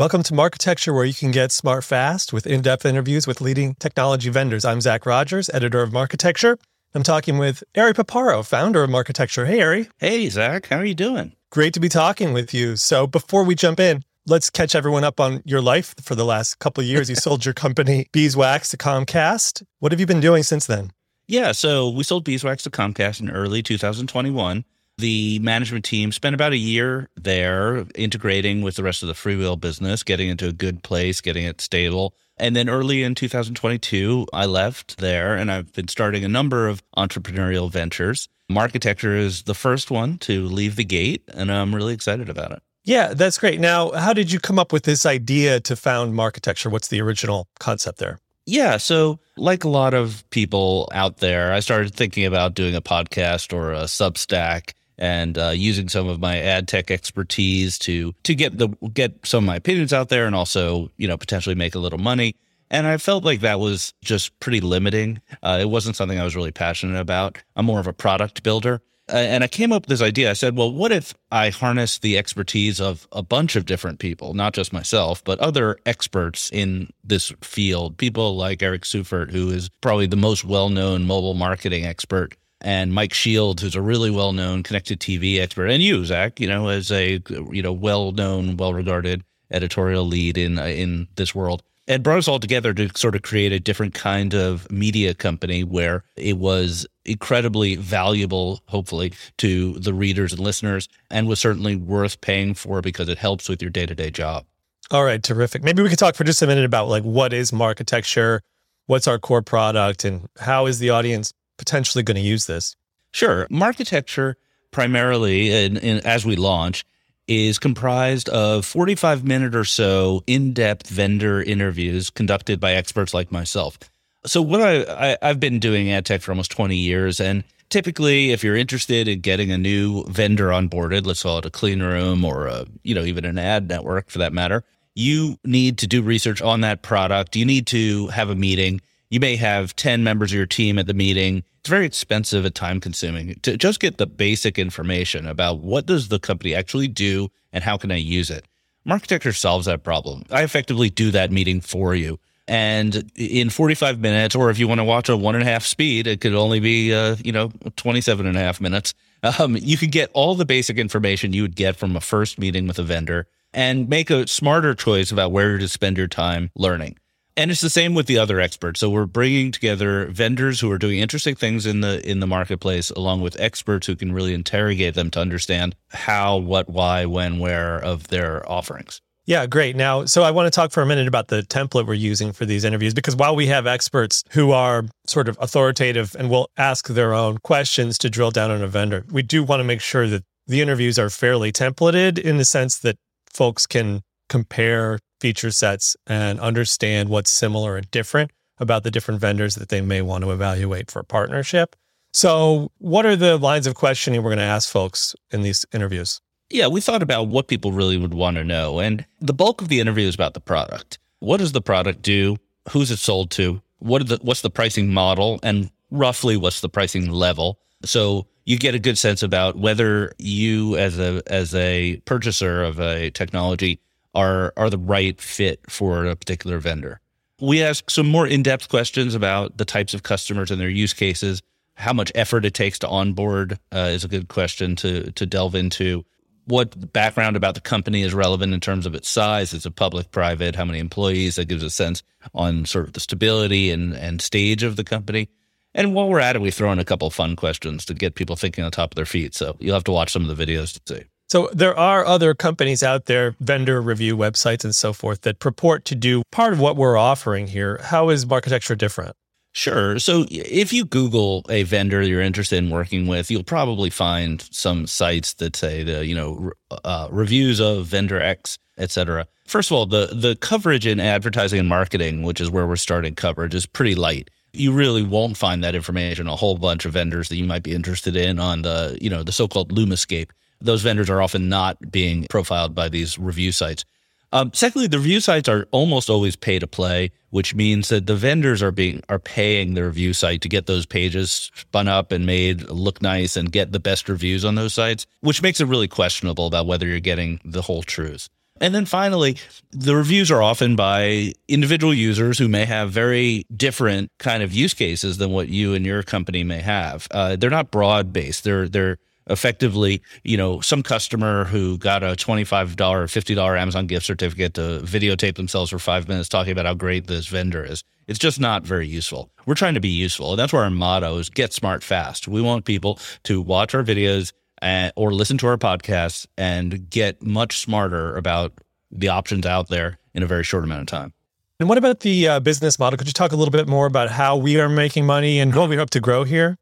Welcome to Marketecture, where you can get smart fast with in depth interviews with leading technology vendors. I'm Zach Rodgers, editor of Marketecture. I'm talking with Ari Paparo, founder of Marketecture. Hey, Ari. Hey, Zach. How are you doing? Great to be talking with you. So, before we jump in, let's catch everyone up on your life for the last couple of years. You sold your company Beeswax to Comcast. What have you been doing since then? Yeah, so we sold Beeswax to Comcast in early 2021 the management team spent about a year there integrating with the rest of the freewheel business, getting into a good place, getting it stable. And then early in 2022, I left there and I've been starting a number of entrepreneurial ventures. Marketecture is the first one to leave the gate, and I'm really excited about it. Yeah, that's great. Now, how did you come up with this idea to found Marketecture? What's the original concept there? Yeah. So, like a lot of people out there, I started thinking about doing a podcast or a Substack and uh, using some of my ad tech expertise to to get the get some of my opinions out there and also you know potentially make a little money. And I felt like that was just pretty limiting. Uh, it wasn't something I was really passionate about. I'm more of a product builder. Uh, and I came up with this idea. I said, well, what if I harness the expertise of a bunch of different people, not just myself, but other experts in this field? People like Eric Seufert, who is probably the most well known mobile marketing expert and Mike Shields, who's a really well known connected TV expert, and you, Zach, you know, as a you know well known, well regarded editorial lead in uh, in this world, and brought us all together to sort of create a different kind of media company where it was incredibly valuable, hopefully, to the readers and listeners, and was certainly worth paying for because it helps with your day to day job. All right, terrific. Maybe we could talk for just a minute about like what is marketecture, what's our core product, and how is the audience potentially going to use this? Sure. Marketecture primarily, in, in, as we launch, is comprised of 45 minute or so in depth vendor interviews conducted by experts like myself. So, what I, I, have been doing ad tech for almost 20 years. And typically, if you're interested in getting a new vendor onboarded, let's call it a clean room or a, you know, even an ad network for that matter, you need to do research on that product. You need to have a meeting you may have 10 members of your team at the meeting. It's very expensive and time consuming to just get the basic information about what does the company actually do and how can I use it. Marketecture solves that problem. I effectively do that meeting for you. And in 45 minutes, or if you want to watch a one and a half speed, it could only be, uh, you know, 27 and a half minutes. Um, you could get all the basic information you would get from a first meeting with a vendor and make a smarter choice about where to spend your time learning. And it's the same with the other experts. So we're bringing together vendors who are doing interesting things in the in the marketplace, along with experts who can really interrogate them to understand how, what, why, when, where of their offerings. Yeah, great. Now, so I want to talk for a minute about the template we're using for these interviews because while we have experts who are sort of authoritative and will ask their own questions to drill down on a vendor, we do want to make sure that the interviews are fairly templated in the sense that folks can compare feature sets and understand what's similar and different about the different vendors that they may want to evaluate for partnership. So, what are the lines of questioning we're going to ask folks in these interviews? Yeah, we thought about what people really would want to know. And the bulk of the interview is about the product. What does the product do? Who's it sold to? What the, what's the pricing model? And roughly, what's the pricing level? So you get a good sense about whether you, as a as a purchaser of a technology, are are the right fit for a particular vendor. We ask some more in-depth questions about the types of customers and their use cases. How much effort it takes to onboard uh, is a good question to to delve into. What background about the company is relevant in terms of its size? Is it public, private? How many employees? That gives a sense on sort of the stability and, and stage of the company. And while we're at it, we throw in a couple fun questions to get people thinking on top of their feet. So you'll have to watch some of the videos to see. So there are other companies out there, vendor review websites and so forth, that purport to do part of what we're offering here. How is Marketecture different? Sure. So if you Google a vendor you're interested in working with, you'll probably find some sites that say the you know uh, reviews of vendor X, etc. First of all, the the coverage in advertising and marketing, which is where we're starting coverage, is pretty light. You really won't find that information. A whole bunch of vendors that you might be interested in on the you know the so-called Lumascape those vendors are often not being profiled by these review sites. Um, secondly, the review sites are almost always pay to play, which means that the vendors are being are paying the review site to get those pages spun up and made look nice and get the best reviews on those sites, which makes it really questionable about whether you're getting the whole truth. And then finally, the reviews are often by individual users who may have very different kind of use cases than what you and your company may have. Uh, they're not broad based. They're they're effectively, you know, some customer who got a $25 or $50 Amazon gift certificate to videotape themselves for five minutes talking about how great this vendor is. It's just not very useful. We're trying to be useful. And that's where our motto is get smart fast. We want people to watch our videos and, or listen to our podcasts and get much smarter about the options out there in a very short amount of time. And what about the uh, business model? Could you talk a little bit more about how we are making money and what we hope to grow here?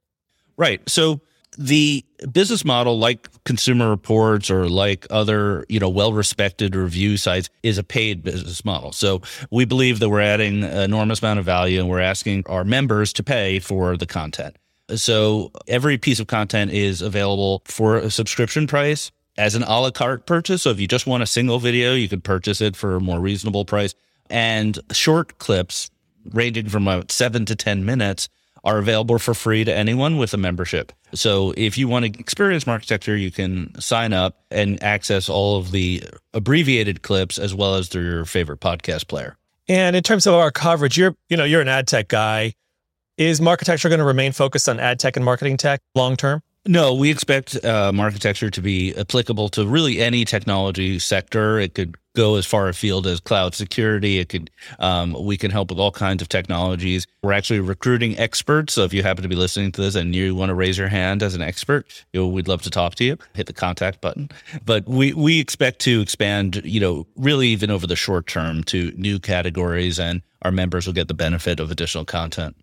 Right. So the business model like consumer reports or like other you know well-respected review sites is a paid business model. So we believe that we're adding an enormous amount of value and we're asking our members to pay for the content. So every piece of content is available for a subscription price as an a la carte purchase. So if you just want a single video you could purchase it for a more reasonable price. And short clips ranging from about seven to ten minutes are available for free to anyone with a membership. So if you want to experience Marketecture, you can sign up and access all of the abbreviated clips as well as through your favorite podcast player. And in terms of our coverage, you're you know you're an ad tech guy. Is Marketecture going to remain focused on ad tech and marketing tech long term? No, we expect uh, Marketecture to be applicable to really any technology sector. It could go as far afield as cloud security. It could, um, we can help with all kinds of technologies. We're actually recruiting experts. So if you happen to be listening to this and you want to raise your hand as an expert, you know, we'd love to talk to you. Hit the contact button. But we we expect to expand, you know, really even over the short term to new categories, and our members will get the benefit of additional content.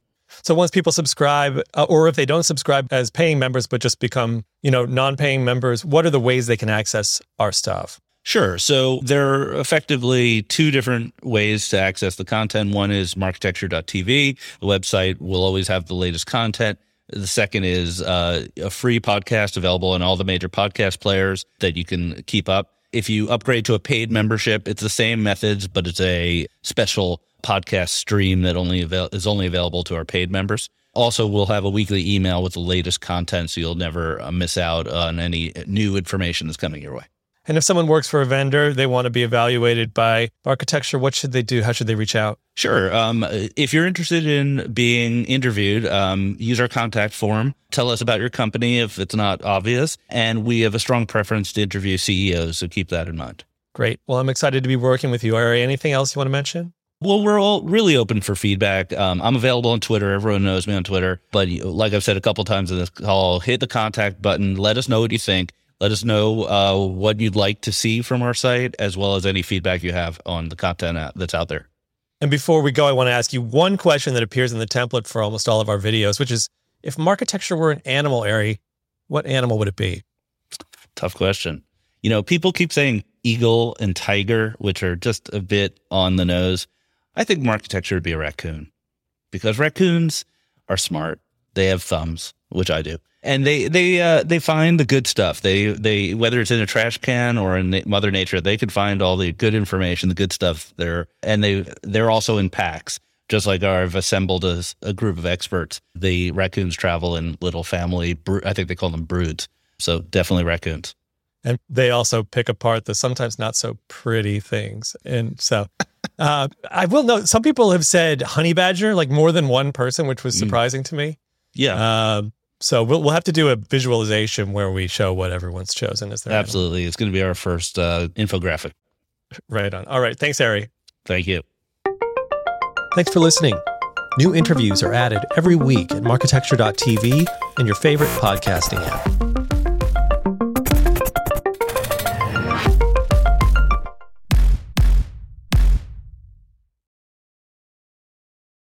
So once people subscribe, uh, or if they don't subscribe as paying members but just become, you know, non-paying members, what are the ways they can access our stuff? Sure. So there are effectively two different ways to access the content. One is marketecture.tv. The website will always have the latest content. The second is uh, a free podcast available on all the major podcast players that you can keep up. If you upgrade to a paid membership, it's the same methods, but it's a special podcast stream that only avail- is only available to our paid members. Also, we'll have a weekly email with the latest content, so you'll never uh, miss out on any new information that's coming your way. And if someone works for a vendor, they want to be evaluated by Marketecture. what should they do? How should they reach out? Sure. Um, if you're interested in being interviewed, um, use our contact form. Tell us about your company if it's not obvious. And we have a strong preference to interview CEOs, so keep that in mind. Great. Well, I'm excited to be working with you. Ari, anything else you want to mention? Well, we're all really open for feedback. Um, I'm available on Twitter. Everyone knows me on Twitter. But like I've said a couple times in this call, hit the contact button. Let us know what you think. Let us know uh, what you'd like to see from our site, as well as any feedback you have on the content that's out there. And before we go, I want to ask you one question that appears in the template for almost all of our videos, which is if Marketecture were an animal, Ari, what animal would it be? Tough question. You know, people keep saying eagle and tiger, which are just a bit on the nose. I think Marketecture would be a raccoon because raccoons are smart. They have thumbs, which I do and they they uh, they find the good stuff. They they whether it's in a trash can or in Mother Nature, they can find all the good information, the good stuff there, and they they're also in packs. Just like I've assembled a, a group of experts, the raccoons travel in little family. I think they call them broods. So definitely raccoons. And they also pick apart the sometimes not so pretty things. And so uh, I will note some people have said honey badger, like more than one person, which was mm. surprising mm. to me. Yeah. Um, so we'll we'll have to do a visualization where we show what everyone's chosen as their absolutely. Animal. It's going to be our first uh, infographic. Right on. All right. Thanks, Ari. Thank you. Thanks for listening. New interviews are added every week at marketecture.tv and your favorite podcasting app.